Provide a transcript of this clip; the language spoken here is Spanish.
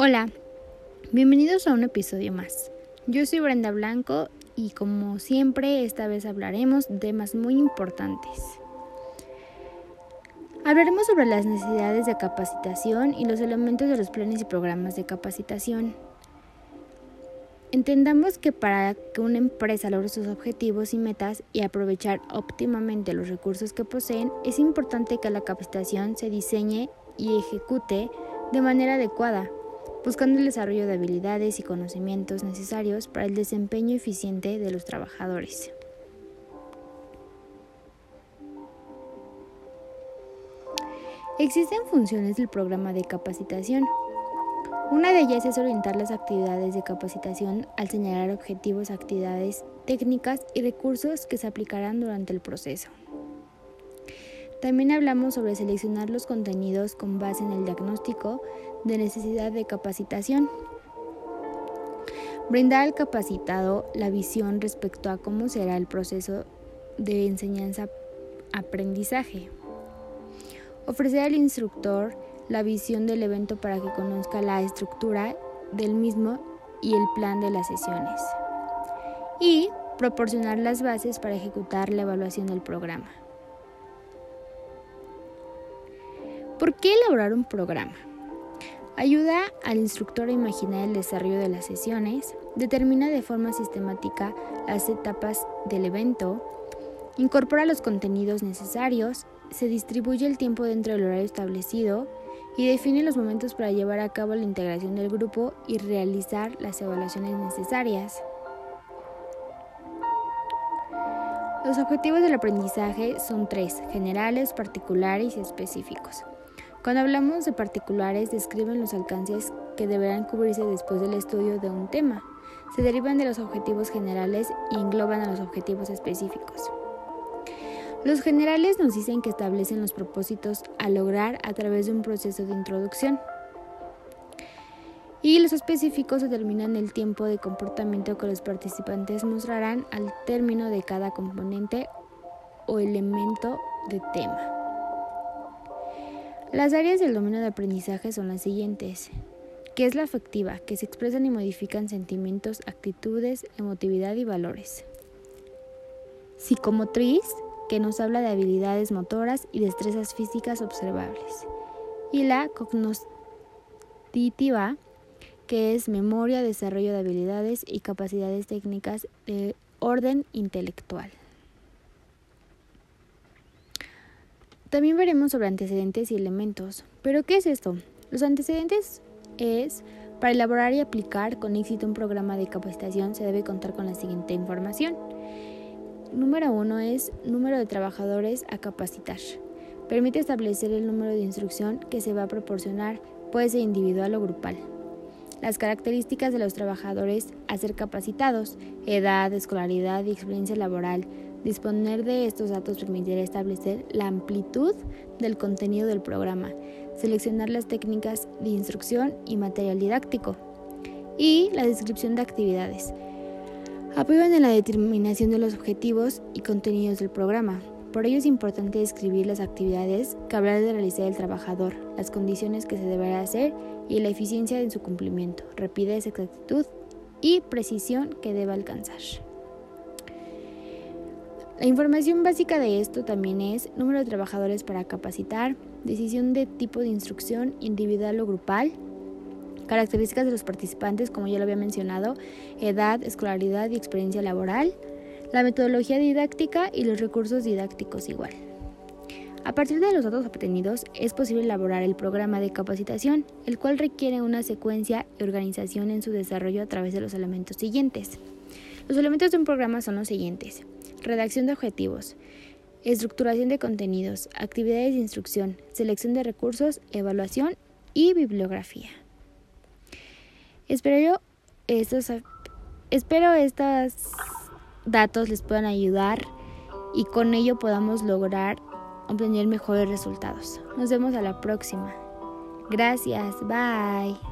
Hola, bienvenidos a un episodio más. Yo soy Brenda Blanco y como siempre esta vez hablaremos de temas muy importantes. Hablaremos sobre las necesidades de capacitación y los elementos de los planes y programas de capacitación. Entendamos que para que una empresa logre sus objetivos y metas y aprovechar óptimamente los recursos que poseen, es importante que la capacitación se diseñe y ejecute de manera adecuada buscando el desarrollo de habilidades y conocimientos necesarios para el desempeño eficiente de los trabajadores. Existen funciones del programa de capacitación. Una de ellas es orientar las actividades de capacitación al señalar objetivos, actividades, técnicas y recursos que se aplicarán durante el proceso. También hablamos sobre seleccionar los contenidos con base en el diagnóstico de necesidad de capacitación. Brindar al capacitado la visión respecto a cómo será el proceso de enseñanza-aprendizaje. Ofrecer al instructor la visión del evento para que conozca la estructura del mismo y el plan de las sesiones. Y proporcionar las bases para ejecutar la evaluación del programa. ¿Por qué elaborar un programa? Ayuda al instructor a imaginar el desarrollo de las sesiones, determina de forma sistemática las etapas del evento, incorpora los contenidos necesarios, se distribuye el tiempo dentro del horario establecido y define los momentos para llevar a cabo la integración del grupo y realizar las evaluaciones necesarias. Los objetivos del aprendizaje son tres, generales, particulares y específicos. Cuando hablamos de particulares, describen los alcances que deberán cubrirse después del estudio de un tema. Se derivan de los objetivos generales y engloban a los objetivos específicos. Los generales nos dicen que establecen los propósitos a lograr a través de un proceso de introducción. Y los específicos determinan el tiempo de comportamiento que los participantes mostrarán al término de cada componente o elemento de tema. Las áreas del dominio de aprendizaje son las siguientes, que es la afectiva, que se expresan y modifican sentimientos, actitudes, emotividad y valores. Psicomotriz, que nos habla de habilidades motoras y destrezas físicas observables. Y la cognitiva, que es memoria, desarrollo de habilidades y capacidades técnicas de orden intelectual. También veremos sobre antecedentes y elementos. ¿Pero qué es esto? Los antecedentes es, para elaborar y aplicar con éxito un programa de capacitación se debe contar con la siguiente información. Número uno es número de trabajadores a capacitar. Permite establecer el número de instrucción que se va a proporcionar, puede ser individual o grupal. Las características de los trabajadores a ser capacitados, edad, escolaridad y experiencia laboral, Disponer de estos datos permitirá establecer la amplitud del contenido del programa, seleccionar las técnicas de instrucción y material didáctico y la descripción de actividades. Apoyan en la determinación de los objetivos y contenidos del programa. Por ello es importante describir las actividades que habrá de realizar el trabajador, las condiciones que se deberá hacer y la eficiencia en su cumplimiento, rapidez, exactitud y precisión que debe alcanzar. La información básica de esto también es número de trabajadores para capacitar, decisión de tipo de instrucción individual o grupal, características de los participantes, como ya lo había mencionado, edad, escolaridad y experiencia laboral, la metodología didáctica y los recursos didácticos igual. A partir de los datos obtenidos es posible elaborar el programa de capacitación, el cual requiere una secuencia y organización en su desarrollo a través de los elementos siguientes. Los elementos de un programa son los siguientes redacción de objetivos, estructuración de contenidos, actividades de instrucción, selección de recursos, evaluación y bibliografía. Espero estos, espero estos datos les puedan ayudar y con ello podamos lograr obtener mejores resultados. Nos vemos a la próxima. Gracias, bye.